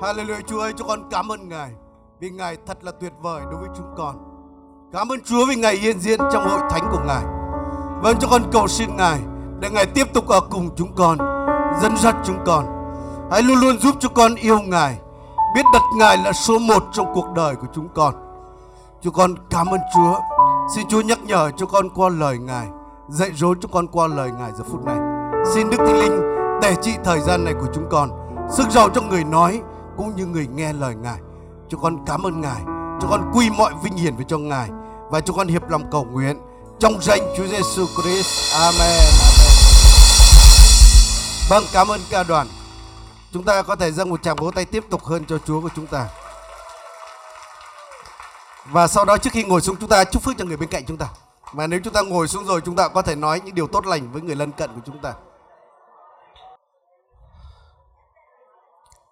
Hallelujah Chúa ơi, chúng con cảm ơn Ngài vì Ngài thật là tuyệt vời đối với chúng con. Cảm ơn Chúa vì Ngài hiện diện trong hội thánh của Ngài. Vâng, cho con cầu xin Ngài để Ngài tiếp tục ở cùng chúng con, dẫn dắt chúng con. Hãy luôn luôn giúp cho con yêu Ngài, biết đặt Ngài là số một trong cuộc đời của chúng con. Chúng con cảm ơn Chúa. Xin Chúa nhắc nhở cho con qua lời Ngài, dạy dỗ cho con qua lời Ngài giờ phút này. Xin Đức Thánh Linh để trị thời gian này của chúng con, sức giàu cho người nói cũng như người nghe lời Ngài. Chúng con cảm ơn Ngài, chúng con quy mọi vinh hiển về cho Ngài và chúng con hiệp lòng cầu nguyện trong danh Chúa Giêsu Christ. Amen. Vâng, cảm ơn ca đoàn. Chúng ta có thể dâng một tràng vỗ tay tiếp tục hơn cho Chúa của chúng ta. Và sau đó trước khi ngồi xuống chúng ta chúc phước cho người bên cạnh chúng ta. Mà nếu chúng ta ngồi xuống rồi chúng ta có thể nói những điều tốt lành với người lân cận của chúng ta.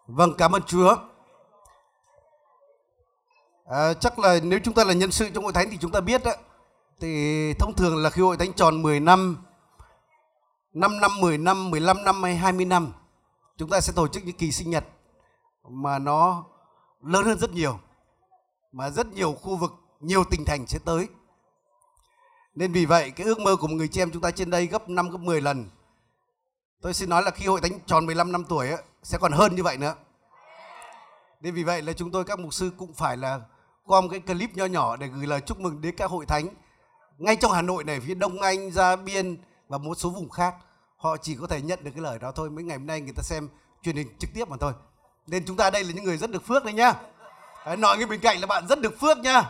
Vâng, cảm ơn Chúa. À, chắc là nếu chúng ta là nhân sự trong hội thánh thì chúng ta biết đó, thì thông thường là khi hội thánh tròn 10 năm, 5 năm, 10 năm, 15 năm hay 20 năm, chúng ta sẽ tổ chức những kỳ sinh nhật mà nó lớn hơn rất nhiều. Mà rất nhiều khu vực, nhiều tỉnh thành sẽ tới. Nên vì vậy cái ước mơ của một người chị em chúng ta trên đây gấp 5 gấp 10 lần. Tôi xin nói là khi hội thánh tròn 15 năm tuổi ấy, sẽ còn hơn như vậy nữa. Nên vì vậy là chúng tôi các mục sư cũng phải là gom cái clip nho nhỏ để gửi lời chúc mừng đến các hội thánh ngay trong Hà Nội này, phía Đông Anh, Gia Biên và một số vùng khác. Họ chỉ có thể nhận được cái lời đó thôi. Mấy ngày hôm nay người ta xem truyền hình trực tiếp mà thôi. Nên chúng ta đây là những người rất được phước đấy nhá. Đấy, nói ngay bên cạnh là bạn rất được phước nhá.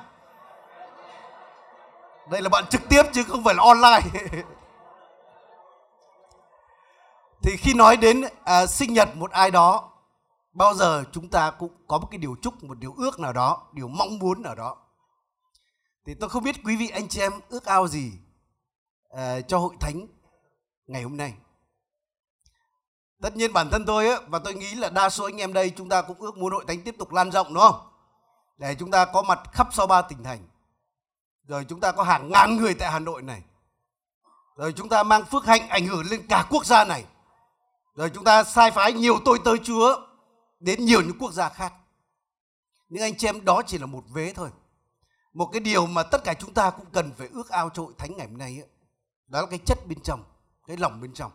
Đây là bạn trực tiếp chứ không phải là online. thì khi nói đến à, sinh nhật một ai đó bao giờ chúng ta cũng có một cái điều chúc một điều ước nào đó điều mong muốn nào đó. Thì tôi không biết quý vị anh chị em ước ao gì à, cho hội thánh ngày hôm nay. Tất nhiên bản thân tôi ấy, và tôi nghĩ là đa số anh em đây chúng ta cũng ước muốn hội thánh tiếp tục lan rộng đúng không? Để chúng ta có mặt khắp sau ba tỉnh thành. Rồi chúng ta có hàng ngàn người tại hà nội này. Rồi chúng ta mang phước hạnh ảnh hưởng lên cả quốc gia này rồi chúng ta sai phái nhiều tôi tới chúa đến nhiều những quốc gia khác. Nhưng anh chị em đó chỉ là một vế thôi. Một cái điều mà tất cả chúng ta cũng cần phải ước ao cho hội thánh ngày hôm nay ấy, đó là cái chất bên trong cái lòng bên trong.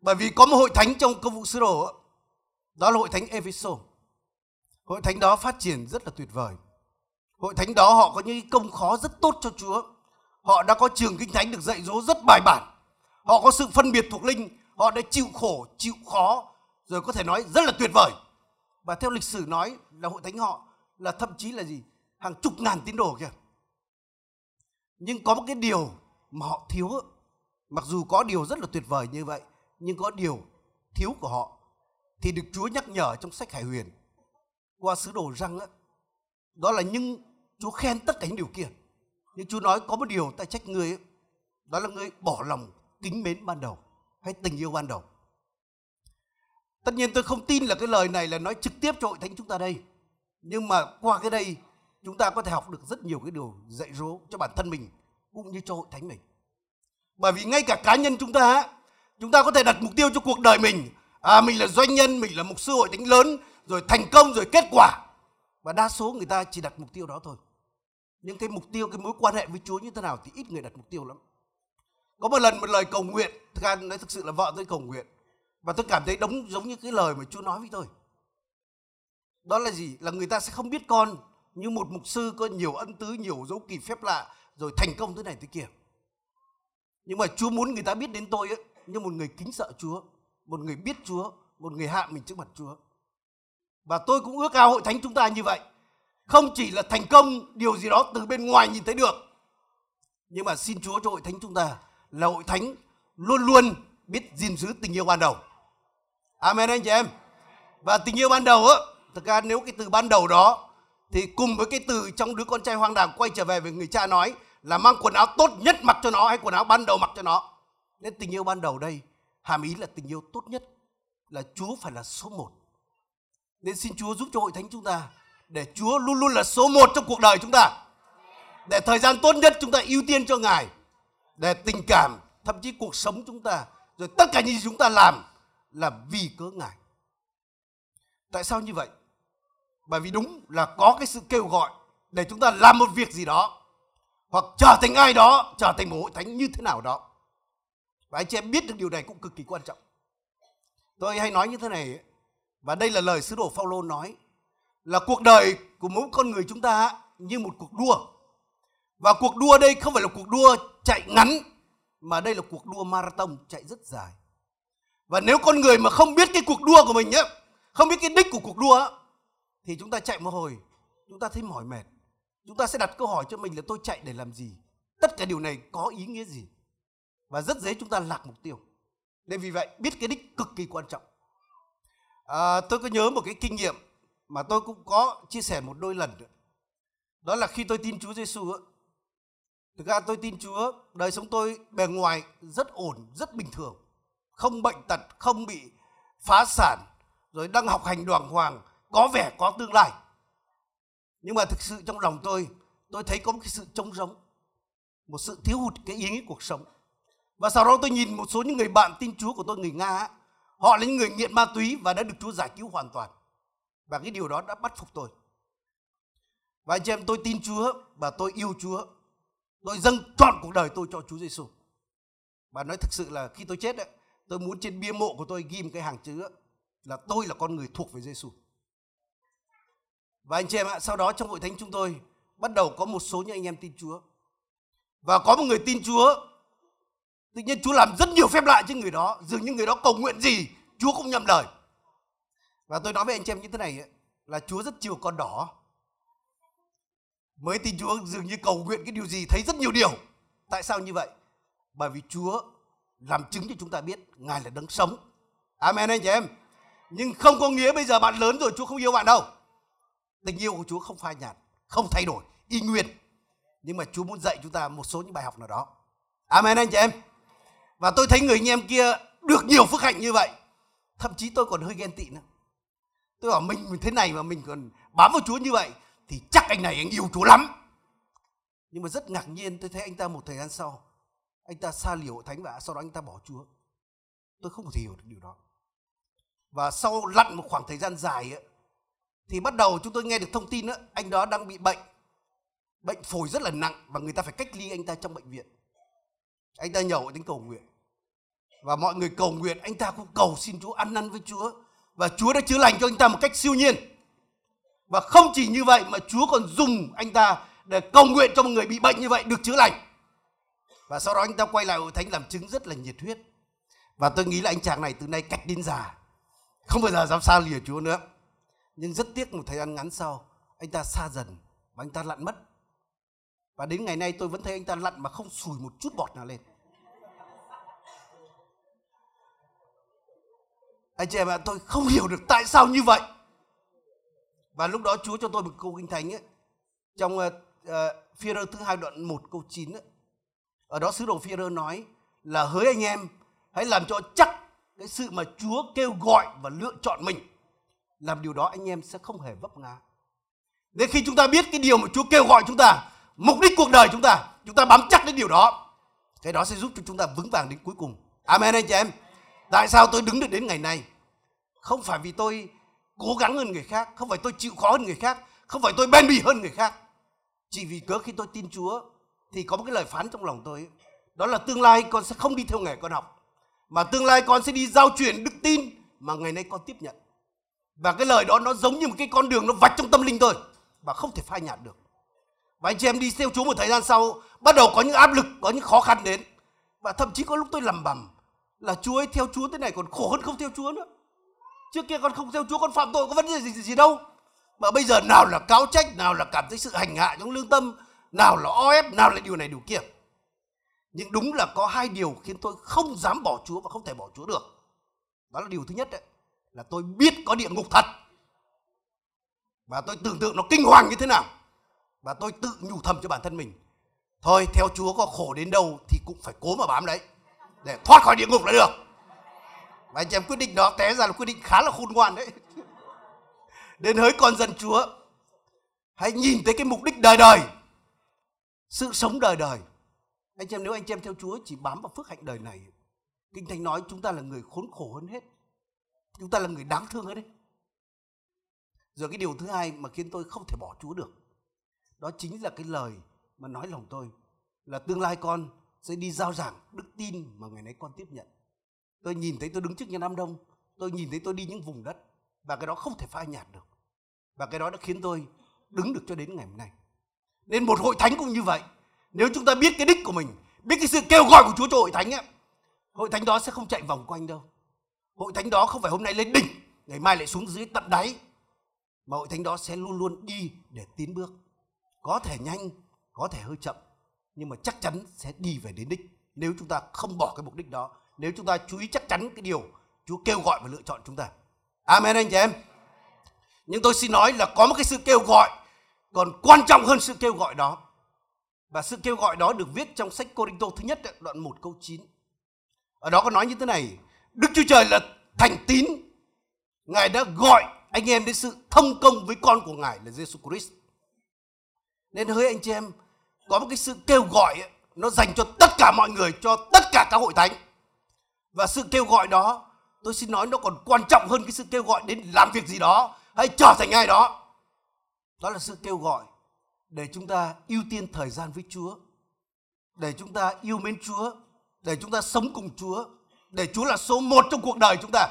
Bởi vì có một hội thánh trong công vụ sứ đồ ấy, đó là hội thánh Ephesos hội thánh đó phát triển rất là tuyệt vời. Hội thánh đó họ có những công khó rất tốt cho Chúa. Họ đã có trường kinh thánh được dạy dỗ rất bài bản. Họ có sự phân biệt thuộc linh họ đã chịu khổ chịu khó rồi có thể nói rất là tuyệt vời. Và theo lịch sử nói là hội thánh họ là thậm chí là gì? Hàng chục ngàn tín đồ kìa. Nhưng có một cái điều mà họ thiếu mặc dù có điều rất là tuyệt vời như vậy nhưng có điều thiếu của họ thì được Chúa nhắc nhở trong sách Hải Huyền qua sứ đồ răng đó, đó là nhưng Chúa khen tất cả những điều kia. Nhưng Chúa nói có một điều ta trách ngươi đó là ngươi bỏ lòng kính mến ban đầu hay tình yêu ban đầu. Tất nhiên tôi không tin là cái lời này là nói trực tiếp cho hội thánh chúng ta đây. Nhưng mà qua cái đây, chúng ta có thể học được rất nhiều cái điều dạy dỗ cho bản thân mình, cũng như cho hội thánh mình. Bởi vì ngay cả cá nhân chúng ta chúng ta có thể đặt mục tiêu cho cuộc đời mình. À mình là doanh nhân, mình là mục sư hội thánh lớn, rồi thành công, rồi kết quả. Và đa số người ta chỉ đặt mục tiêu đó thôi. Nhưng cái mục tiêu, cái mối quan hệ với Chúa như thế nào thì ít người đặt mục tiêu lắm có một lần một lời cầu nguyện thực ra nói thực sự là vợ tôi cầu nguyện. Và tôi cảm thấy đúng giống như cái lời mà Chúa nói với tôi. Đó là gì? Là người ta sẽ không biết con như một mục sư có nhiều ân tứ nhiều dấu kỳ phép lạ rồi thành công thế này thế kia. Nhưng mà Chúa muốn người ta biết đến tôi ấy, như một người kính sợ Chúa một người biết Chúa một người hạ mình trước mặt Chúa. Và tôi cũng ước ao hội thánh chúng ta như vậy. Không chỉ là thành công điều gì đó từ bên ngoài nhìn thấy được nhưng mà xin Chúa cho hội thánh chúng ta là hội thánh luôn luôn biết gìn giữ tình yêu ban đầu. Amen anh chị em. Và tình yêu ban đầu á, thực ra nếu cái từ ban đầu đó, thì cùng với cái từ trong đứa con trai hoang đàng quay trở về với người cha nói là mang quần áo tốt nhất mặc cho nó hay quần áo ban đầu mặc cho nó. Nên tình yêu ban đầu đây, hàm ý là tình yêu tốt nhất, là Chúa phải là số một. Nên xin Chúa giúp cho hội thánh chúng ta để Chúa luôn luôn là số một trong cuộc đời chúng ta. Để thời gian tốt nhất chúng ta ưu tiên cho Ngài để tình cảm thậm chí cuộc sống chúng ta rồi tất cả những gì chúng ta làm là vì cớ Ngài Tại sao như vậy? Bởi vì đúng là có cái sự kêu gọi để chúng ta làm một việc gì đó hoặc trở thành ai đó, trở thành một hội thánh như thế nào đó. Và anh chị em biết được điều này cũng cực kỳ quan trọng. Tôi hay nói như thế này và đây là lời sứ đồ Phaolô nói là cuộc đời của mỗi con người chúng ta như một cuộc đua. Và cuộc đua đây không phải là cuộc đua chạy ngắn mà đây là cuộc đua marathon chạy rất dài. Và nếu con người mà không biết cái cuộc đua của mình nhé, không biết cái đích của cuộc đua thì chúng ta chạy một hồi, chúng ta thấy mỏi mệt. Chúng ta sẽ đặt câu hỏi cho mình là tôi chạy để làm gì? Tất cả điều này có ý nghĩa gì? Và rất dễ chúng ta lạc mục tiêu. Nên vì vậy biết cái đích cực kỳ quan trọng. À, tôi có nhớ một cái kinh nghiệm mà tôi cũng có chia sẻ một đôi lần nữa. Đó là khi tôi tin Chúa Giêsu Thực ra tôi tin Chúa, đời sống tôi bề ngoài rất ổn, rất bình thường. Không bệnh tật, không bị phá sản, rồi đang học hành đoàn hoàng, có vẻ có tương lai. Nhưng mà thực sự trong lòng tôi, tôi thấy có một cái sự trống rỗng, một sự thiếu hụt cái ý nghĩa cuộc sống. Và sau đó tôi nhìn một số những người bạn tin Chúa của tôi người Nga, họ là những người nghiện ma túy và đã được Chúa giải cứu hoàn toàn. Và cái điều đó đã bắt phục tôi. Và anh chị em tôi tin Chúa và tôi yêu Chúa. Tôi dâng trọn cuộc đời tôi cho Chúa Giêsu. Và nói thực sự là khi tôi chết ấy, tôi muốn trên bia mộ của tôi ghi một cái hàng chữ là tôi là con người thuộc về Giêsu. Và anh chị em ạ, sau đó trong hội thánh chúng tôi bắt đầu có một số những anh em tin Chúa. Và có một người tin Chúa, tự nhiên Chúa làm rất nhiều phép lạ trên người đó, dường như người đó cầu nguyện gì, Chúa cũng nhầm lời. Và tôi nói với anh chị em như thế này ấy, là Chúa rất chiều con đỏ. Mới tin Chúa dường như cầu nguyện cái điều gì thấy rất nhiều điều. Tại sao như vậy? Bởi vì Chúa làm chứng cho chúng ta biết Ngài là đấng sống. Amen anh chị em. Nhưng không có nghĩa bây giờ bạn lớn rồi Chúa không yêu bạn đâu. Tình yêu của Chúa không phai nhạt, không thay đổi, y nguyên. Nhưng mà Chúa muốn dạy chúng ta một số những bài học nào đó. Amen anh chị em. Và tôi thấy người anh em kia được nhiều phước hạnh như vậy. Thậm chí tôi còn hơi ghen tị nữa. Tôi bảo mình, mình thế này mà mình còn bám vào Chúa như vậy thì chắc anh này anh yêu Chúa lắm. Nhưng mà rất ngạc nhiên tôi thấy anh ta một thời gian sau anh ta xa liều hội thánh và sau đó anh ta bỏ Chúa. Tôi không thể hiểu được điều đó. Và sau lặn một khoảng thời gian dài ấy, thì bắt đầu chúng tôi nghe được thông tin ấy, anh đó đang bị bệnh bệnh phổi rất là nặng và người ta phải cách ly anh ta trong bệnh viện anh ta nhậu đến cầu nguyện và mọi người cầu nguyện anh ta cũng cầu xin Chúa ăn năn với Chúa và Chúa đã chữa lành cho anh ta một cách siêu nhiên và không chỉ như vậy mà Chúa còn dùng anh ta để cầu nguyện cho một người bị bệnh như vậy được chữa lành. Và sau đó anh ta quay lại hội thánh làm chứng rất là nhiệt huyết. Và tôi nghĩ là anh chàng này từ nay cách đến già. Không bao giờ dám xa lìa Chúa nữa. Nhưng rất tiếc một thời gian ngắn sau, anh ta xa dần và anh ta lặn mất. Và đến ngày nay tôi vẫn thấy anh ta lặn mà không sùi một chút bọt nào lên. Anh chị em ạ, tôi không hiểu được tại sao như vậy và lúc đó Chúa cho tôi một câu kinh thánh ấy trong ờ, ờ, uh, uh, phi thứ hai đoạn 1 câu 9 ấy. ở đó sứ đồ phi nói là hỡi anh em hãy làm cho chắc cái sự mà Chúa kêu gọi và lựa chọn mình. Làm điều đó anh em sẽ không hề vấp ngã. Đến khi chúng ta biết cái điều mà Chúa kêu gọi chúng ta mục đích cuộc đời chúng ta chúng ta bám chắc đến điều đó cái đó sẽ giúp cho chúng ta vững vàng đến cuối cùng. Amen anh chị em. Tại sao tôi đứng được đến ngày nay? Không phải vì tôi cố gắng hơn người khác, không phải tôi chịu khó hơn người khác, không phải tôi bền bỉ hơn người khác. Chỉ vì cớ khi tôi tin chúa thì có một cái lời phán trong lòng tôi, đó là tương lai con sẽ không đi theo nghề con học, mà tương lai con sẽ đi giao truyền đức tin mà ngày nay con tiếp nhận. Và cái lời đó nó giống như một cái con đường nó vạch trong tâm linh tôi và không thể phai nhạt được. Và anh chị em đi theo Chúa một thời gian sau, bắt đầu có những áp lực, có những khó khăn đến. Và thậm chí có lúc tôi lầm bầm là Chúa ấy theo Chúa thế này còn khổ hơn không theo Chúa nữa trước kia con không theo Chúa con phạm tội có vấn đề gì, gì, gì đâu. Mà bây giờ nào là cáo trách nào là cảm thấy sự hành hạ trong lương tâm nào là o ép nào là điều này điều kia. Nhưng đúng là có hai điều khiến tôi không dám bỏ Chúa và không thể bỏ Chúa được. Đó là điều thứ nhất đấy là tôi biết có địa ngục thật. Và tôi tưởng tượng nó kinh hoàng như thế nào. Và tôi tự nhủ thầm cho bản thân mình thôi theo chúa có khổ đến đâu thì cũng phải cố mà bám đấy để thoát khỏi địa ngục là được và anh chị em quyết định đó, té ra là quyết định khá là khôn ngoan đấy. Đến hỡi con dân chúa. Hãy nhìn thấy cái mục đích đời đời. Sự sống đời đời. Anh chị em, nếu anh chị em theo chúa chỉ bám vào phước hạnh đời này, kinh thánh nói chúng ta là người khốn khổ hơn hết. Chúng ta là người đáng thương hơn đấy Rồi cái điều thứ hai mà khiến tôi không thể bỏ Chúa được. Đó chính là cái lời mà nói lòng tôi là tương lai con sẽ đi giao giảng đức tin mà ngày nay con tiếp nhận. Tôi nhìn thấy tôi đứng trước nhà Nam Đông, tôi nhìn thấy tôi đi những vùng đất và cái đó không thể phai nhạt được. Và cái đó đã khiến tôi đứng được cho đến ngày hôm nay. Nên một hội thánh cũng như vậy. Nếu chúng ta biết cái đích của mình, biết cái sự kêu gọi của Chúa cho hội thánh ấy, hội thánh đó sẽ không chạy vòng quanh đâu. Hội thánh đó không phải hôm nay lên đỉnh, ngày mai lại xuống dưới tận đáy. Mà hội thánh đó sẽ luôn luôn đi để tiến bước. Có thể nhanh, có thể hơi chậm, nhưng mà chắc chắn sẽ đi về đến đích. Nếu chúng ta không bỏ cái mục đích đó, nếu chúng ta chú ý chắc chắn cái điều Chúa kêu gọi và lựa chọn chúng ta. Amen anh chị em. Nhưng tôi xin nói là có một cái sự kêu gọi còn quan trọng hơn sự kêu gọi đó. Và sự kêu gọi đó được viết trong sách Cô-rinh-tô thứ nhất đoạn 1 câu 9. Ở đó có nói như thế này, Đức Chúa Trời là thành tín. Ngài đã gọi anh em đến sự thông công với con của Ngài là Jesus Christ. Nên hỡi anh chị em, có một cái sự kêu gọi nó dành cho tất cả mọi người, cho tất cả các hội thánh. Và sự kêu gọi đó, tôi xin nói nó còn quan trọng hơn cái sự kêu gọi đến làm việc gì đó hay trở thành ai đó. Đó là sự kêu gọi để chúng ta ưu tiên thời gian với Chúa, để chúng ta yêu mến Chúa, để chúng ta sống cùng Chúa, để Chúa là số một trong cuộc đời chúng ta.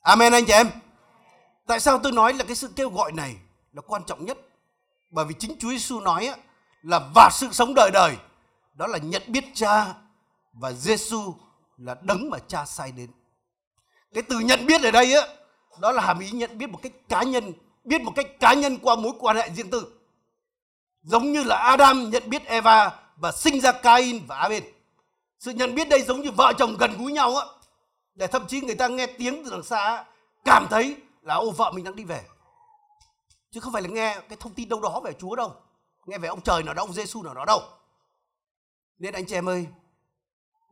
Amen anh chị em. Tại sao tôi nói là cái sự kêu gọi này là quan trọng nhất? Bởi vì chính Chúa Giêsu nói là và sự sống đời đời đó là nhận biết Cha và Giêsu là đấng mà Cha sai đến. Cái từ nhận biết ở đây á đó là hàm ý nhận biết một cách cá nhân, biết một cách cá nhân qua mối quan hệ riêng tư. Giống như là Adam nhận biết Eva và sinh ra Cain và Abel. Sự nhận biết đây giống như vợ chồng gần gũi nhau á. Để thậm chí người ta nghe tiếng từ đằng xa cảm thấy là ô vợ mình đang đi về. Chứ không phải là nghe cái thông tin đâu đó về Chúa đâu. Nghe về ông trời nào đó, ông Giêsu nào đó đâu. Nên anh chị em ơi,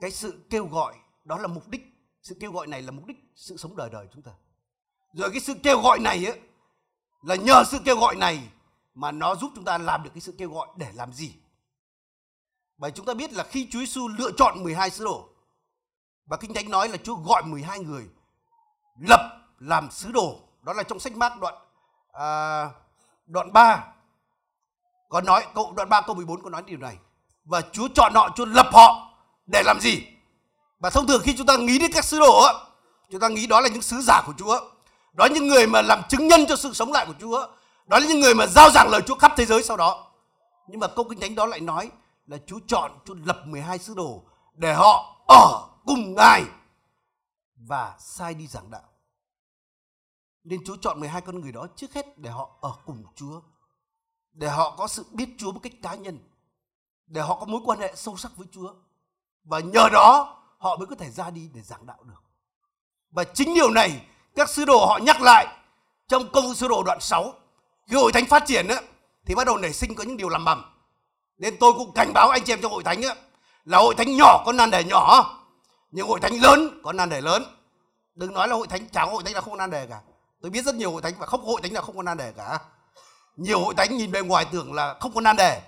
cái sự kêu gọi đó là mục đích. Sự kêu gọi này là mục đích sự sống đời đời chúng ta. Rồi cái sự kêu gọi này ấy, là nhờ sự kêu gọi này mà nó giúp chúng ta làm được cái sự kêu gọi để làm gì. Bởi chúng ta biết là khi Chúa Giêsu lựa chọn 12 sứ đồ và Kinh Thánh nói là Chúa gọi 12 người lập làm sứ đồ. Đó là trong sách Mác đoạn à, đoạn 3 có nói câu đoạn 3 câu 14 có nói điều này. Và Chúa chọn họ, Chúa lập họ để làm gì? Và thông thường khi chúng ta nghĩ đến các sứ đồ chúng ta nghĩ đó là những sứ giả của Chúa. Đó là những người mà làm chứng nhân cho sự sống lại của Chúa. Đó là những người mà giao giảng lời Chúa khắp thế giới sau đó. Nhưng mà câu kinh thánh đó lại nói là Chúa chọn, Chúa lập 12 sứ đồ để họ ở cùng Ngài và sai đi giảng đạo. Nên Chúa chọn 12 con người đó trước hết để họ ở cùng Chúa. Để họ có sự biết Chúa một cách cá nhân. Để họ có mối quan hệ sâu sắc với Chúa. Và nhờ đó họ mới có thể ra đi để giảng đạo được. Và chính điều này các sứ đồ họ nhắc lại trong công sứ đồ đoạn 6. Khi hội thánh phát triển á, thì bắt đầu nảy sinh có những điều làm mầm. Nên tôi cũng cảnh báo anh chị em trong hội thánh á, là hội thánh nhỏ có nan đề nhỏ, nhưng hội thánh lớn có nan đề lớn. Đừng nói là hội thánh chẳng hội thánh là không có nan đề cả. Tôi biết rất nhiều hội thánh và không hội thánh là không có nan đề cả. Nhiều hội thánh nhìn bề ngoài tưởng là không có nan đề.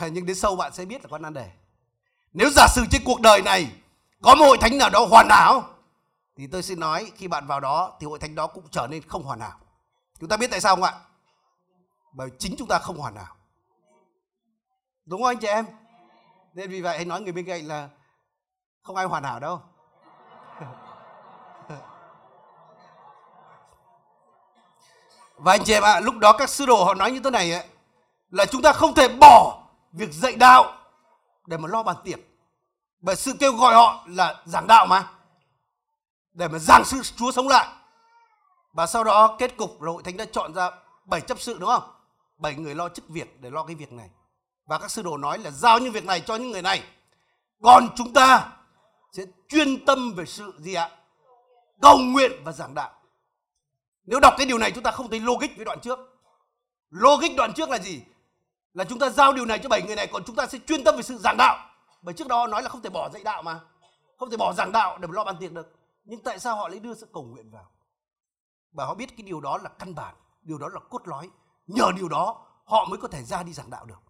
Nhưng đến sâu bạn sẽ biết là có nan đề. Nếu giả sử trên cuộc đời này có một hội thánh nào đó hoàn hảo thì tôi xin nói khi bạn vào đó thì hội thánh đó cũng trở nên không hoàn hảo. Chúng ta biết tại sao không ạ? Bởi chính chúng ta không hoàn hảo. Đúng không anh chị em? Nên vì vậy hãy nói người bên cạnh là không ai hoàn hảo đâu. Và anh chị em ạ, à, lúc đó các sư đồ họ nói như thế này ấy, là chúng ta không thể bỏ việc dạy đạo để mà lo bàn tiệc. Bởi sự kêu gọi họ là giảng đạo mà. Để mà giảng sự Chúa sống lại. Và sau đó kết cục là hội thánh đã chọn ra bảy chấp sự, đúng không? Bảy người lo chức việc để lo cái việc này. Và các sư đồ nói là giao những việc này cho những người này. Còn chúng ta sẽ chuyên tâm về sự gì ạ? Cầu nguyện và giảng đạo. Nếu đọc cái điều này chúng ta không thấy logic với đoạn trước. Logic đoạn trước là gì? Là chúng ta giao điều này cho bảy người này còn chúng ta sẽ chuyên tâm về sự giảng đạo. Bởi trước đó nói là không thể bỏ dạy đạo mà. Không thể bỏ giảng đạo để mà lo bàn tiệc được. Nhưng tại sao họ lại đưa sự cầu nguyện vào? Và họ biết cái điều đó là căn bản, điều đó là cốt lõi. Nhờ điều đó họ mới có thể ra đi giảng đạo được.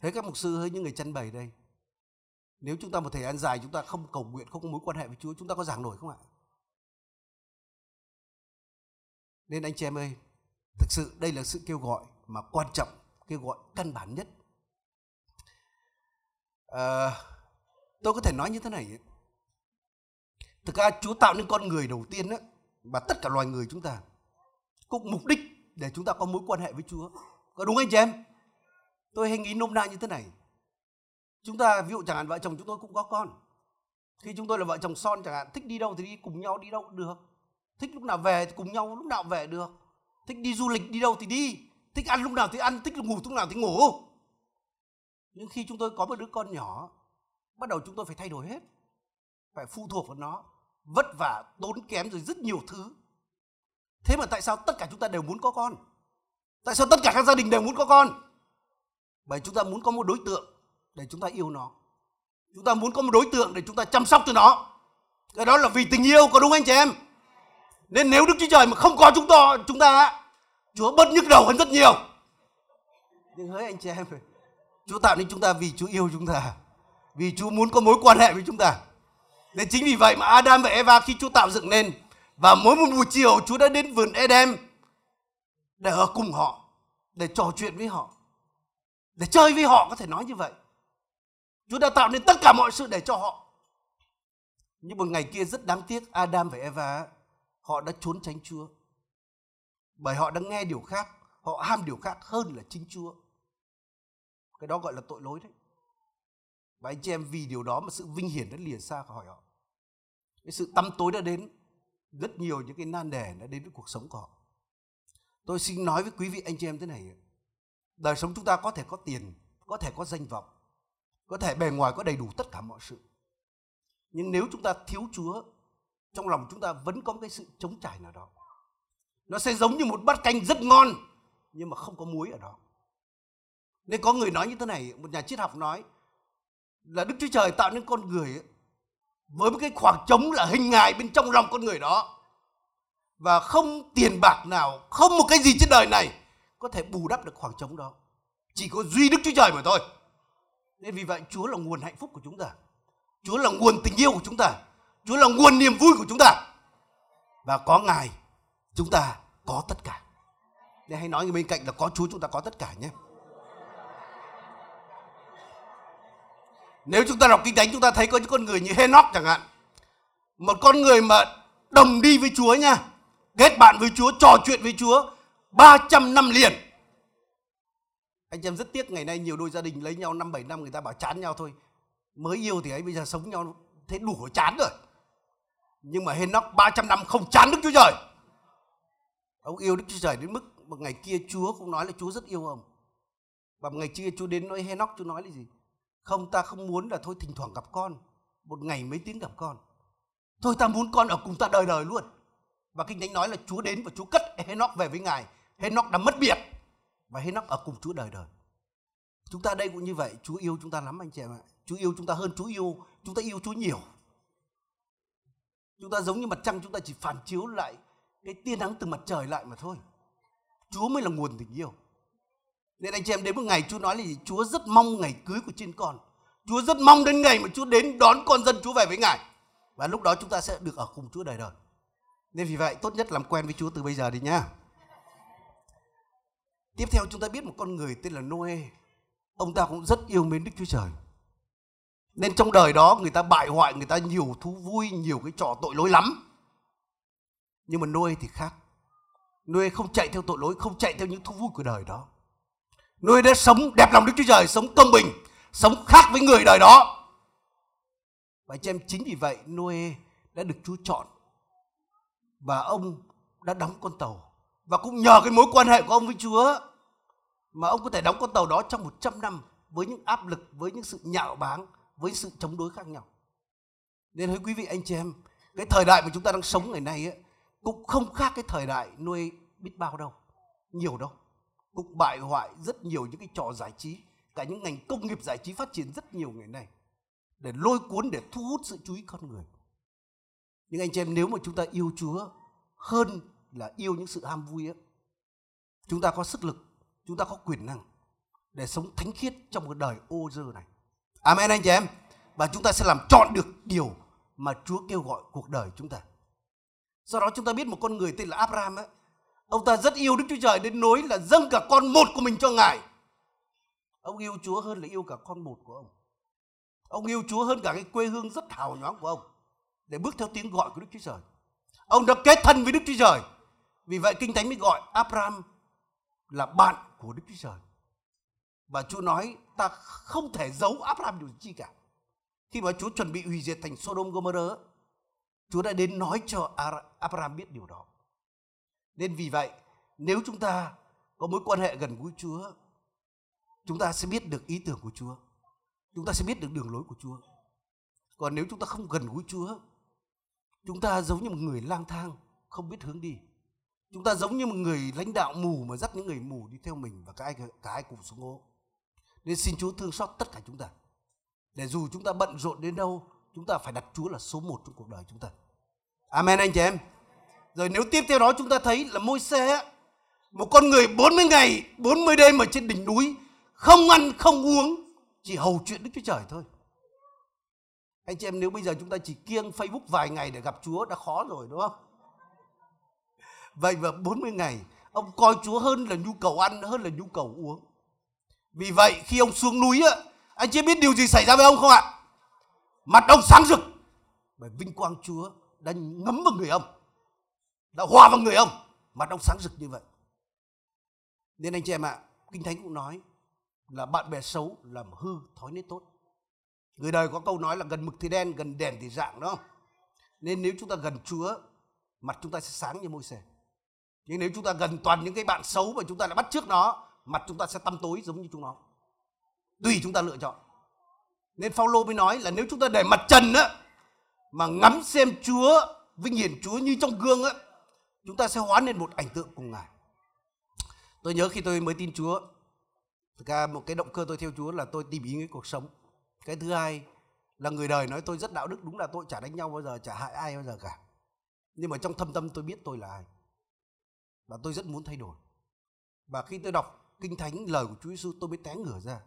Thế các mục sư hay những người chân bày đây. Nếu chúng ta một thời gian dài chúng ta không cầu nguyện, không có mối quan hệ với Chúa, chúng ta có giảng nổi không ạ? Nên anh chị em ơi, thực sự đây là sự kêu gọi mà quan trọng kêu gọi căn bản nhất. À, tôi có thể nói như thế này. Thực ra chúa tạo nên con người đầu tiên đó, và tất cả loài người chúng ta cũng mục đích để chúng ta có mối quan hệ với chúa. Có đúng anh chị em? Tôi hay nghĩ nôm na như thế này. Chúng ta ví dụ chẳng hạn vợ chồng chúng tôi cũng có con. Khi chúng tôi là vợ chồng son chẳng hạn thích đi đâu thì đi cùng nhau đi đâu cũng được. Thích lúc nào về thì cùng nhau lúc nào về được. Thích đi du lịch đi đâu thì đi thích ăn lúc nào thì ăn, thích ngủ lúc nào thì ngủ. Nhưng khi chúng tôi có một đứa con nhỏ, bắt đầu chúng tôi phải thay đổi hết. Phải phụ thuộc vào nó, vất vả, tốn kém rồi rất nhiều thứ. Thế mà tại sao tất cả chúng ta đều muốn có con? Tại sao tất cả các gia đình đều muốn có con? Bởi chúng ta muốn có một đối tượng để chúng ta yêu nó. Chúng ta muốn có một đối tượng để chúng ta chăm sóc cho nó. Cái đó là vì tình yêu, có đúng anh chị em? Nên nếu đức chúa trời mà không có chúng ta chúng ta chúa bớt nhức đầu hơn rất nhiều nhưng hỡi anh chị em chúa tạo nên chúng ta vì chúa yêu chúng ta vì chúa muốn có mối quan hệ với chúng ta nên chính vì vậy mà Adam và Eva khi Chúa tạo dựng nên và mỗi một buổi chiều Chúa đã đến vườn Eden để ở cùng họ, để trò chuyện với họ, để chơi với họ có thể nói như vậy. Chúa đã tạo nên tất cả mọi sự để cho họ. Nhưng một ngày kia rất đáng tiếc Adam và Eva họ đã trốn tránh Chúa. Bởi họ đang nghe điều khác, họ ham điều khác hơn là chính Chúa. Cái đó gọi là tội lỗi đấy. Và anh chị em vì điều đó mà sự vinh hiển đã lìa xa khỏi họ. Cái sự tăm tối đã đến, rất nhiều những cái nan đề đã đến với cuộc sống của họ. Tôi xin nói với quý vị anh chị em thế này. Đời sống chúng ta có thể có tiền, có thể có danh vọng, có thể bề ngoài có đầy đủ tất cả mọi sự. Nhưng nếu chúng ta thiếu Chúa, trong lòng chúng ta vẫn có cái sự chống trải nào đó. Nó sẽ giống như một bát canh rất ngon, nhưng mà không có muối ở đó. Nên có người nói như thế này, một nhà triết học nói, là Đức Chúa Trời tạo nên con người ấy, với một cái khoảng trống là hình hài bên trong lòng con người đó. Và không tiền bạc nào không một cái gì trên đời này có thể bù đắp được khoảng trống đó. Chỉ có duy Đức Chúa Trời mà thôi. Nên vì vậy Chúa là nguồn hạnh phúc của chúng ta. Chúa là nguồn tình yêu của chúng ta. Chúa là nguồn niềm vui của chúng ta. Và có Ngài chúng ta có tất cả nên hãy nói người bên cạnh là có Chúa chúng ta có tất cả nhé Nếu chúng ta đọc kinh thánh chúng ta thấy có những con người như Henoch chẳng hạn. Một con người mà đồng đi với Chúa nha. Kết bạn với Chúa, trò chuyện với Chúa 300 năm liền. Anh em rất tiếc ngày nay nhiều đôi gia đình lấy nhau năm bảy năm người ta bảo chán nhau thôi. Mới yêu thì ấy bây giờ sống nhau thế đủ chán rồi. Nhưng mà Henoch 300 năm không chán Đức Chúa Trời. Ông yêu Đức Chúa Trời đến mức một ngày kia Chúa cũng nói là Chúa rất yêu ông. Và một ngày kia Chúa đến nói Henoch Chúa nói là gì? Không, ta không muốn là thôi thỉnh thoảng gặp con. Một ngày mấy tiếng gặp con. Thôi ta muốn con ở cùng ta đời đời luôn. Và Kinh Thánh nói là Chúa đến và Chúa cất Henoch về với Ngài. Henoch đã mất biệt Và Henoch ở cùng Chúa đời đời. Chúng ta đây cũng như vậy, Chúa yêu chúng ta lắm, anh chị em ạ. Chúa yêu chúng ta hơn Chúa yêu, Chúng ta yêu Chúa nhiều. Chúng ta giống như mặt trăng, chúng ta chỉ phản chiếu lại cái tia nắng từ mặt trời lại mà thôi Chúa mới là nguồn tình yêu nên anh chị em đến một ngày Chúa nói là gì? Chúa rất mong ngày cưới của trên con. Chúa rất mong đến ngày mà Chúa đến đón con dân Chúa về với Ngài. Và lúc đó chúng ta sẽ được ở cùng Chúa đời đời. Nên vì vậy tốt nhất làm quen với Chúa từ bây giờ đi nhá. Tiếp theo chúng ta biết một con người tên là Noe. Ông ta cũng rất yêu mến Đức Chúa Trời. Nên trong đời đó người ta bại hoại, người ta nhiều thú vui, nhiều cái trò tội lỗi lắm. Nhưng mà Noe thì khác. Noe không chạy theo tội lỗi, không chạy theo những thú vui của đời đó. nuôi đã sống đẹp lòng Đức Chúa Trời, sống công bình, sống khác với người đời đó. Và cho em chính vì vậy Noe đã được Chúa chọn và ông đã đóng con tàu và cũng nhờ cái mối quan hệ của ông với Chúa mà ông có thể đóng con tàu đó trong 100 năm với những áp lực, với những sự nhạo báng, với sự chống đối khác nhau. Nên hỡi quý vị anh chị em, cái thời đại mà chúng ta đang sống ngày nay ấy, cũng không khác cái thời đại nuôi biết bao đâu, nhiều đâu. Cũng bại hoại rất nhiều những cái trò giải trí cả những ngành công nghiệp giải trí phát triển rất nhiều ngày nay để lôi cuốn để thu hút sự chú ý con người. Nhưng anh chị em nếu mà chúng ta yêu Chúa hơn là yêu những sự ham vui ấy, chúng ta có sức lực chúng ta có quyền năng để sống thánh khiết trong một đời ô dơ này. Amen anh chị em. Và chúng ta sẽ làm chọn được điều mà Chúa kêu gọi cuộc đời chúng ta. Do đó chúng ta biết một con người tên là Abraham ấy, Ông ta rất yêu Đức Chúa Trời đến nỗi là dâng cả con một của mình cho Ngài. Ông yêu Chúa hơn là yêu cả con một của ông. Ông yêu Chúa hơn cả cái quê hương rất hào nhoáng của ông để bước theo tiếng gọi của Đức Chúa Trời. Ông đã kết thân với Đức Chúa Trời. Vì vậy Kinh Thánh mới gọi Abraham là bạn của Đức Chúa Trời. Và Chúa nói ta không thể giấu Abraham điều chi cả. Khi mà Chúa chuẩn bị hủy diệt thành Sodom Gomorrah, Chúa đã đến nói cho Abraham biết điều đó. Nên vì vậy, nếu chúng ta có mối quan hệ gần gũi Chúa, chúng ta sẽ biết được ý tưởng của Chúa. Chúng ta sẽ biết được đường lối của Chúa. Còn nếu chúng ta không gần gũi Chúa, chúng ta giống như một người lang thang, không biết hướng đi. Chúng ta giống như một người lãnh đạo mù mà dắt những người mù đi theo mình và cả ai, cả ai cùng xuống hố. Nên xin Chúa thương xót tất cả chúng ta. Để dù chúng ta bận rộn đến đâu, chúng ta phải đặt Chúa là số một trong cuộc đời chúng ta. Amen anh chị em. Rồi nếu tiếp theo đó chúng ta thấy là môi xe một con người 40 ngày, 40 đêm ở trên đỉnh núi, không ăn, không uống, chỉ hầu chuyện Đức Chúa Trời thôi. Anh chị em nếu bây giờ chúng ta chỉ kiêng Facebook vài ngày để gặp Chúa đã khó rồi đúng không? Vậy mà 40 ngày, ông coi Chúa hơn là nhu cầu ăn, hơn là nhu cầu uống. Vì vậy khi ông xuống núi á, anh chị biết điều gì xảy ra với ông không ạ? Mặt ông sáng rực. Bởi vinh quang Chúa đã ngấm vào người ông. Đã hòa vào người ông. Mặt ông sáng rực như vậy. Nên anh chị em ạ, Kinh Thánh cũng nói là bạn bè xấu làm hư thói nết tốt. Người đời có câu nói là gần mực thì đen, gần đèn thì dạng đó. Nên nếu chúng ta gần Chúa, mặt chúng ta sẽ sáng như môi xe. Nhưng nếu chúng ta gần toàn những cái bạn xấu và chúng ta lại bắt trước nó, mặt chúng ta sẽ tăm tối giống như chúng nó. Tùy chúng ta lựa chọn. Nên Phaolô mới nói là nếu chúng ta để mặt trần á mà ngắm xem Chúa, vinh hiển Chúa như trong gương á, chúng ta sẽ hóa nên một ảnh tượng cùng Ngài. Tôi nhớ khi tôi mới tin Chúa, thực ra một cái động cơ tôi theo Chúa là tôi tìm ý nghĩa cuộc sống. Cái thứ hai là người đời nói tôi rất đạo đức, đúng là tôi chả đánh nhau bao giờ, chả hại ai bao giờ cả. Nhưng mà trong thâm tâm tôi biết tôi là ai. Và tôi rất muốn thay đổi. Và khi tôi đọc Kinh Thánh lời của Chúa Giêsu tôi mới té ngửa ra.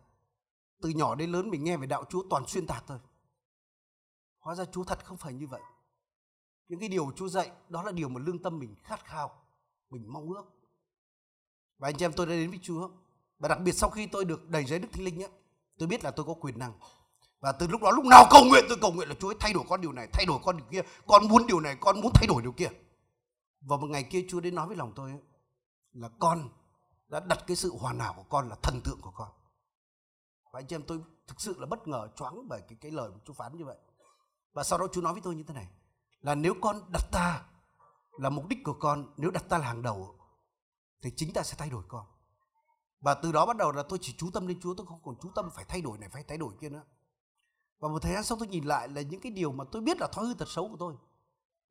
Từ nhỏ đến lớn mình nghe về đạo Chúa toàn xuyên tạc thôi. Hóa ra Chúa thật không phải như vậy. Những cái điều Chúa dạy đó là điều mà lương tâm mình khát khao, mình mong ước. Và anh chị em tôi đã đến với Chúa. Và đặc biệt sau khi tôi được đầy giấy Đức Thánh Linh ấy, tôi biết là tôi có quyền năng. Và từ lúc đó lúc nào cầu nguyện tôi cầu nguyện là Chúa ấy thay đổi con điều này, thay đổi con điều kia. Con muốn điều này, con muốn thay đổi điều kia. Và một ngày kia Chúa đến nói với lòng tôi ấy, là con đã đặt cái sự hoàn hảo của con là thần tượng của con. Và anh chị em tôi thực sự là bất ngờ choáng bởi cái cái lời của Chúa phán như vậy. Và sau đó Chúa nói với tôi như thế này là nếu con đặt ta là mục đích của con, nếu đặt ta là hàng đầu thì chính ta sẽ thay đổi con. Và từ đó bắt đầu là tôi chỉ chú tâm lên Chúa, tôi không còn chú tâm phải thay đổi này, phải thay đổi kia nữa. Và một thời gian sau tôi nhìn lại là những cái điều mà tôi biết là thói hư tật xấu của tôi.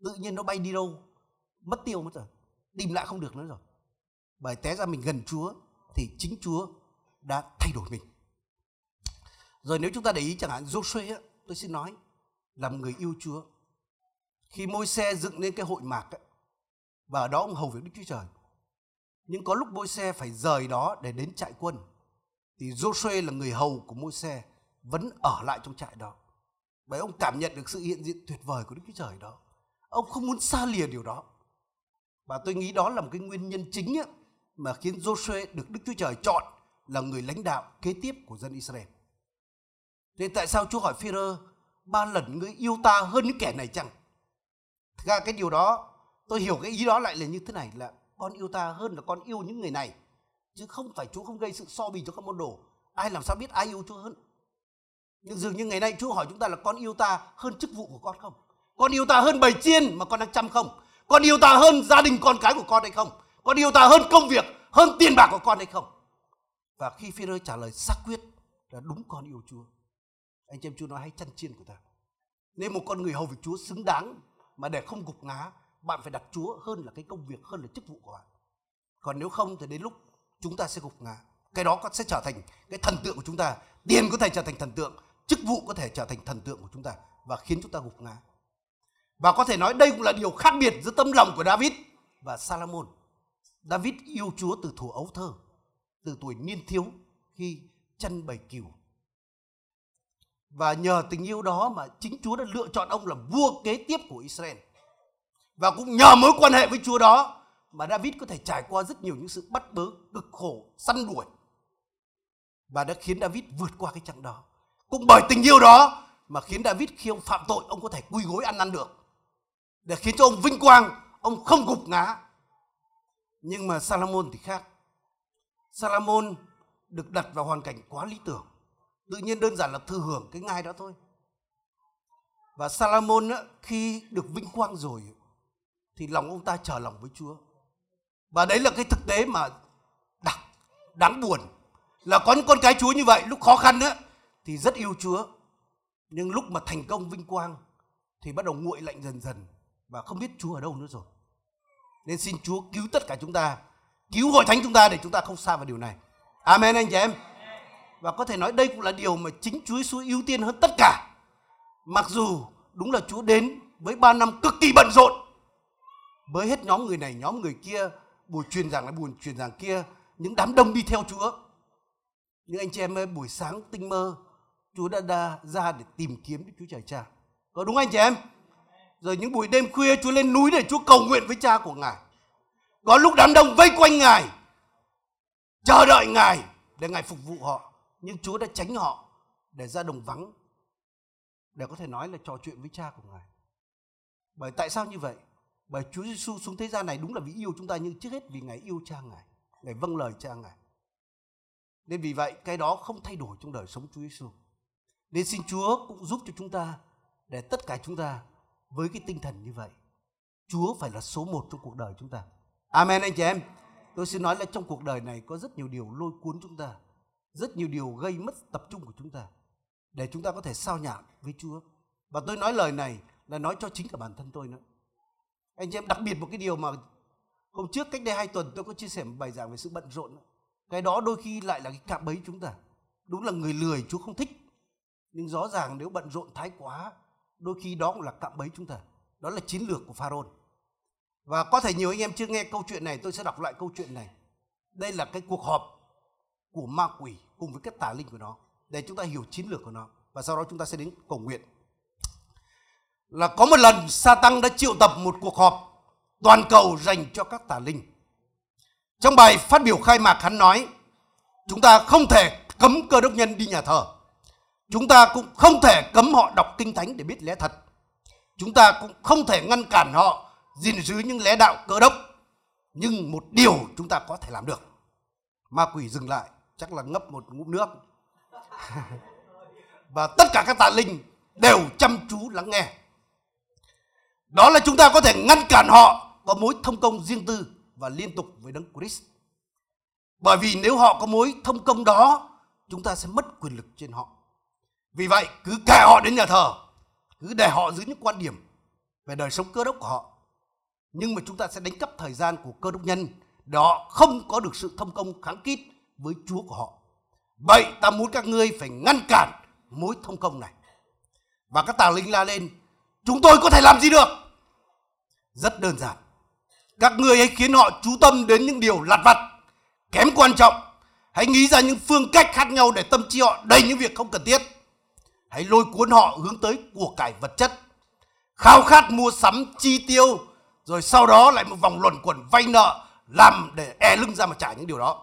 Tự nhiên nó bay đi đâu, mất tiêu mất rồi. Tìm lại không được nữa rồi. Bởi té ra mình gần Chúa thì chính Chúa đã thay đổi mình. Rồi nếu chúng ta để ý chẳng hạn Joshua tôi xin nói là một người yêu Chúa. Khi môi xe dựng lên cái hội mạc ấy, và ở đó ông hầu việc Đức Chúa Trời. Nhưng có lúc môi xe phải rời đó để đến trại quân. Thì Joshua là người hầu của môi xe vẫn ở lại trong trại đó. Bởi ông cảm nhận được sự hiện diện tuyệt vời của Đức Chúa Trời đó. Ông không muốn xa lìa điều đó. Và tôi nghĩ đó là một cái nguyên nhân chính ấy, mà khiến Joshua được Đức Chúa Trời chọn là người lãnh đạo kế tiếp của dân Israel. Thế tại sao Chúa hỏi Führer ba lần ngươi yêu ta hơn những kẻ này chăng? Thực ra cái điều đó tôi hiểu cái ý đó lại là như thế này là con yêu ta hơn là con yêu những người này chứ không phải Chúa không gây sự so bì cho các môn đồ. Ai làm sao biết ai yêu Chúa hơn? Nhưng dường như ngày nay Chúa hỏi chúng ta là con yêu ta hơn chức vụ của con không? Con yêu ta hơn bầy chiên mà con đang chăm không? Con yêu ta hơn gia đình con cái của con hay không? Con yêu ta hơn công việc, hơn tiền bạc của con hay không? Và khi phi rơ trả lời xác quyết là đúng con yêu Chúa. Anh chị em Chúa nói hay chăn chiên của ta. Nên một con người hầu việc Chúa xứng đáng mà để không gục ngã, bạn phải đặt Chúa hơn là cái công việc, hơn là chức vụ của bạn. Còn nếu không thì đến lúc chúng ta sẽ gục ngã. Cái đó sẽ trở thành cái thần tượng của chúng ta. Tiền có thể trở thành thần tượng, chức vụ có thể trở thành thần tượng của chúng ta và khiến chúng ta gục ngã. Và có thể nói đây cũng là điều khác biệt giữa tâm lòng của David và Salomon. David yêu Chúa từ thuở ấu thơ, từ tuổi niên thiếu khi chăn bầy cừu. Và nhờ tình yêu đó mà chính Chúa đã lựa chọn ông làm vua kế tiếp của Israel. Và cũng nhờ mối quan hệ với Chúa đó mà David có thể trải qua rất nhiều những sự bắt bớ, cực khổ, săn đuổi và đã khiến David vượt qua cái chặng đó. Cũng bởi tình yêu đó mà khiến David khi ông phạm tội ông có thể quy gối ăn năn được để khiến cho ông vinh quang, ông không gục ngã. Nhưng mà Salomon thì khác. Salomon được đặt vào hoàn cảnh quá lý tưởng. Tự nhiên đơn giản là thừa hưởng cái ngai đó thôi. Và Salomon khi được vinh quang rồi thì lòng ông ta trở lòng với Chúa. Và đấy là cái thực tế mà đáng, đáng buồn là có những con cái Chúa như vậy lúc khó khăn á thì rất yêu Chúa. Nhưng lúc mà thành công vinh quang thì bắt đầu nguội lạnh dần dần và không biết Chúa ở đâu nữa rồi. Nên xin Chúa cứu tất cả chúng ta, cứu hội thánh chúng ta để chúng ta không xa vào điều này. Amen anh chị em. Và có thể nói đây cũng là điều mà chính Chúa Giêsu ưu tiên hơn tất cả. Mặc dù đúng là Chúa đến với ba năm cực kỳ bận rộn. Với hết nhóm người này nhóm người kia buổi truyền giảng này buổi truyền giảng kia những đám đông đi theo Chúa. Những anh chị em ơi buổi sáng tinh mơ Chúa đã, đã ra để tìm kiếm Đức Chúa Trời Cha. Có đúng anh chị em? Rồi những buổi đêm khuya Chúa lên núi để Chúa cầu nguyện với Cha của Ngài. Có lúc đám đông vây quanh Ngài chờ đợi Ngài để Ngài phục vụ họ nhưng Chúa đã tránh họ để ra đồng vắng để có thể nói là trò chuyện với Cha của Ngài bởi tại sao như vậy bởi Chúa Giêsu xuống thế gian này đúng là vì yêu chúng ta nhưng trước hết vì Ngài yêu cha Ngài, Ngài vâng lời cha Ngài. Nên vì vậy cái đó không thay đổi trong đời sống Chúa Giêsu. Nên xin Chúa cũng giúp cho chúng ta để tất cả chúng ta với cái tinh thần như vậy. Chúa phải là số một trong cuộc đời chúng ta. Amen anh chị em. Tôi xin nói là trong cuộc đời này có rất nhiều điều lôi cuốn chúng ta. Rất nhiều điều gây mất tập trung của chúng ta. Để chúng ta có thể sao nhãng với Chúa. Và tôi nói lời này là nói cho chính cả bản thân tôi nữa. Anh chị em, đặc biệt một cái điều mà hôm trước cách đây hai tuần tôi có chia sẻ một bài giảng về sự bận rộn cái đó đôi khi lại là cái cạm bẫy chúng ta. Đúng là người lười, chúa không thích. Nhưng rõ ràng nếu bận rộn thái quá, đôi khi đó cũng là cạm bẫy chúng ta. Đó là chiến lược của pharaoh và có thể nhiều anh em chưa nghe câu chuyện này, tôi sẽ đọc lại câu chuyện này. Đây là cái cuộc họp của ma quỷ cùng với các tà linh của nó để chúng ta hiểu chiến lược của nó và sau đó chúng ta sẽ đến cầu nguyện là có một lần Satan đã triệu tập một cuộc họp toàn cầu dành cho các tà linh. Trong bài phát biểu khai mạc hắn nói, chúng ta không thể cấm cơ đốc nhân đi nhà thờ. Chúng ta cũng không thể cấm họ đọc kinh thánh để biết lẽ thật. Chúng ta cũng không thể ngăn cản họ gìn giữ những lẽ đạo cơ đốc. Nhưng một điều chúng ta có thể làm được. Ma quỷ dừng lại, chắc là ngấp một ngụm nước. Và tất cả các tà linh đều chăm chú lắng nghe đó là chúng ta có thể ngăn cản họ có mối thông công riêng tư và liên tục với Đấng Christ. Bởi vì nếu họ có mối thông công đó, chúng ta sẽ mất quyền lực trên họ. Vì vậy, cứ kệ họ đến nhà thờ, cứ để họ giữ những quan điểm về đời sống cơ đốc của họ. Nhưng mà chúng ta sẽ đánh cắp thời gian của cơ đốc nhân, đó không có được sự thông công kháng kít với Chúa của họ. Vậy ta muốn các ngươi phải ngăn cản mối thông công này. Và các tà linh la lên, chúng tôi có thể làm gì được? Rất đơn giản. Các ngươi hãy khiến họ chú tâm đến những điều lặt vặt, kém quan trọng. Hãy nghĩ ra những phương cách khác nhau để tâm trí họ đầy những việc không cần thiết. Hãy lôi cuốn họ hướng tới của cải vật chất. Khao khát mua sắm chi tiêu, rồi sau đó lại một vòng luẩn quẩn vay nợ, làm để e lưng ra mà trả những điều đó.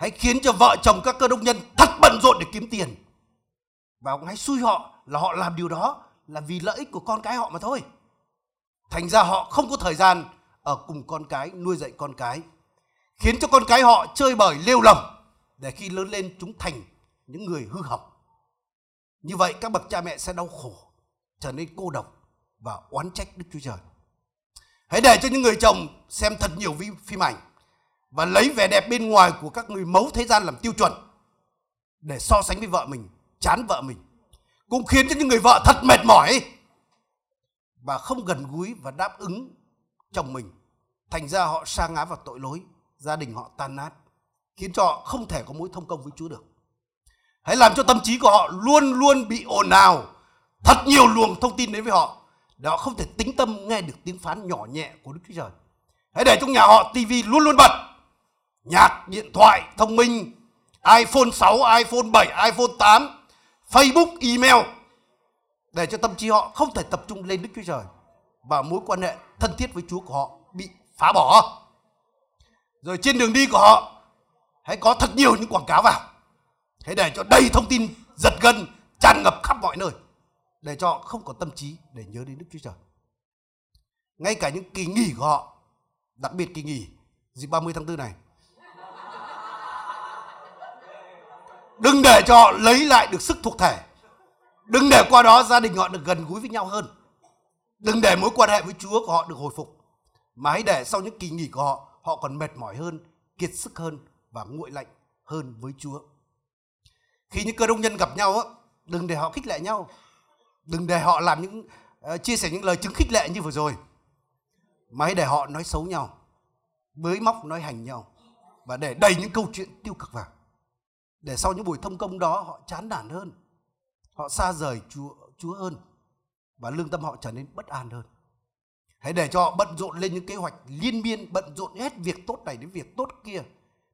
Hãy khiến cho vợ chồng các cơ đốc nhân thật bận rộn để kiếm tiền. Và hãy xui họ là họ làm điều đó là vì lợi ích của con cái họ mà thôi. Thành ra họ không có thời gian ở cùng con cái, nuôi dạy con cái. Khiến cho con cái họ chơi bời lêu lồng để khi lớn lên chúng thành những người hư hỏng. Như vậy các bậc cha mẹ sẽ đau khổ, trở nên cô độc và oán trách Đức Chúa Trời. Hãy để cho những người chồng xem thật nhiều phim ảnh và lấy vẻ đẹp bên ngoài của các người mẫu thế gian làm tiêu chuẩn để so sánh với vợ mình, chán vợ mình cũng khiến cho những người vợ thật mệt mỏi và không gần gũi và đáp ứng chồng mình. Thành ra họ sa ngã vào tội lỗi, gia đình họ tan nát, khiến cho họ không thể có mối thông công với Chúa được. Hãy làm cho tâm trí của họ luôn luôn bị ồn ào, thật nhiều luồng thông tin đến với họ, để họ không thể tính tâm nghe được tiếng phán nhỏ nhẹ của Đức Chúa Trời. Hãy để trong nhà họ tivi luôn luôn bật, nhạc, điện thoại, thông minh, iPhone 6, iPhone 7, iPhone 8, Facebook, email để cho tâm trí họ không thể tập trung lên Đức Chúa Trời và mối quan hệ thân thiết với Chúa của họ bị phá bỏ. Rồi trên đường đi của họ hãy có thật nhiều những quảng cáo vào. Hãy để cho đầy thông tin giật gân tràn ngập khắp mọi nơi để cho họ không có tâm trí để nhớ đến Đức Chúa Trời. Ngay cả những kỳ nghỉ của họ, đặc biệt kỳ nghỉ dịp 30 tháng 4 này. Đừng để cho họ lấy lại được sức thuộc thể. Đừng để qua đó gia đình họ được gần gũi với nhau hơn. Đừng để mối quan hệ với Chúa của họ được hồi phục. Mà hãy để sau những kỳ nghỉ của họ, họ còn mệt mỏi hơn, kiệt sức hơn và nguội lạnh hơn với Chúa. Khi những cơ đông nhân gặp nhau, đừng để họ khích lệ nhau. Đừng để họ làm những uh, chia sẻ những lời chứng khích lệ như vừa rồi. Mà hãy để họ nói xấu nhau, bới móc nói hành nhau và để đầy những câu chuyện tiêu cực vào. Để sau những buổi thông công đó họ chán nản hơn. Họ xa rời Chúa, Chúa hơn và lương tâm họ trở nên bất an hơn. Hãy để cho họ bận rộn lên những kế hoạch liên miên, bận rộn hết việc tốt này đến việc tốt kia,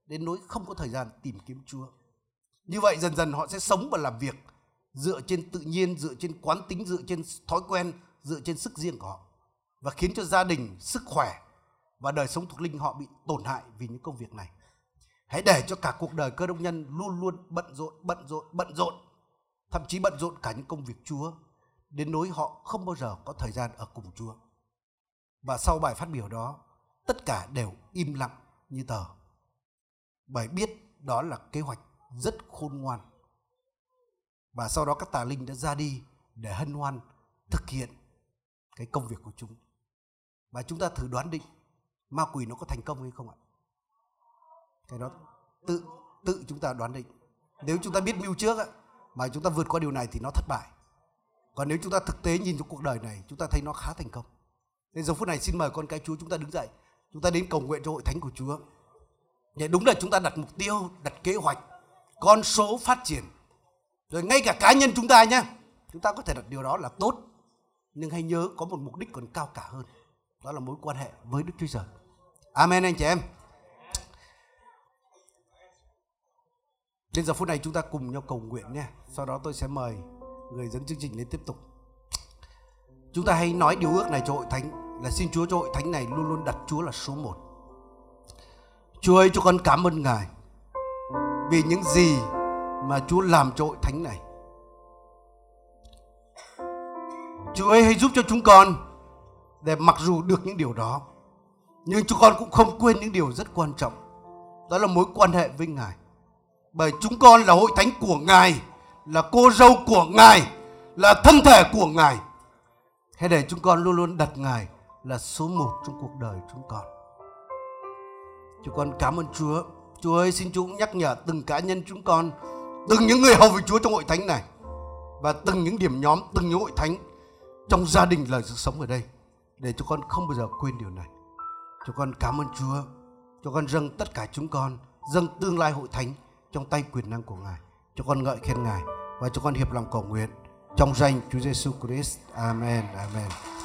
đến nỗi không có thời gian tìm kiếm Chúa. Như vậy dần dần họ sẽ sống và làm việc dựa trên tự nhiên, dựa trên quán tính, dựa trên thói quen, dựa trên sức riêng của họ và khiến cho gia đình, sức khỏe và đời sống thuộc linh họ bị tổn hại vì những công việc này. Hãy để cho cả cuộc đời cơ đốc nhân luôn luôn bận rộn, bận rộn, bận rộn, thậm chí bận rộn cả những công việc Chúa đến nỗi họ không bao giờ có thời gian ở cùng Chúa. Và sau bài phát biểu đó, tất cả đều im lặng như tờ. Bởi biết đó là kế hoạch rất khôn ngoan. Và sau đó các tà linh đã ra đi để hân hoan thực hiện cái công việc của chúng. Và chúng ta thử đoán định ma quỷ nó có thành công hay không ạ? Cái đó tự tự chúng ta đoán định. Nếu chúng ta biết mưu trước mà chúng ta vượt qua điều này thì nó thất bại. Còn nếu chúng ta thực tế nhìn trong cuộc đời này, chúng ta thấy nó khá thành công. Nên giờ phút này xin mời con cái Chúa chúng ta đứng dậy. Chúng ta đến cầu nguyện cho hội thánh của Chúa. Để đúng là chúng ta đặt mục tiêu, đặt kế hoạch, con số phát triển. Rồi ngay cả cá nhân chúng ta nhé. Chúng ta có thể đặt điều đó là tốt. Nhưng hãy nhớ có một mục đích còn cao cả hơn. Đó là mối quan hệ với Đức Chúa Trời. Amen anh chị em. Trên giờ phút này chúng ta cùng nhau cầu nguyện nhé. Sau đó tôi sẽ mời người dẫn chương trình lên tiếp tục. Chúng ta hãy nói điều ước này cho hội thánh, là xin Chúa cho hội thánh này luôn luôn đặt Chúa là số một. Chúa ơi cho con cảm ơn Ngài vì những gì mà Chúa làm cho hội thánh này. Chúa ơi, hãy giúp cho chúng con để mặc dù được những điều đó, nhưng chúng con cũng không quên những điều rất quan trọng đó là mối quan hệ với Ngài bởi chúng con là hội thánh của Ngài, là cô dâu của Ngài, là thân thể của Ngài. Hãy để chúng con luôn luôn đặt Ngài là số một trong cuộc đời chúng con. Chúng con cảm ơn Chúa. Chúa ơi, xin Chúa cũng nhắc nhở từng cá nhân chúng con, từng những người hầu với Chúa trong hội thánh này, và từng những điểm nhóm, từng những hội thánh trong gia đình lời sự sống ở đây, để cho con không bao giờ quên điều này. Cho con cảm ơn Chúa. Cho con dâng tất cả chúng con, dâng tương lai hội thánh trong tay quyền năng của Ngài, cho con ngợi khen Ngài và cho con hiệp lòng cầu nguyện trong danh Chúa Giêsu Christ. Amen. Amen.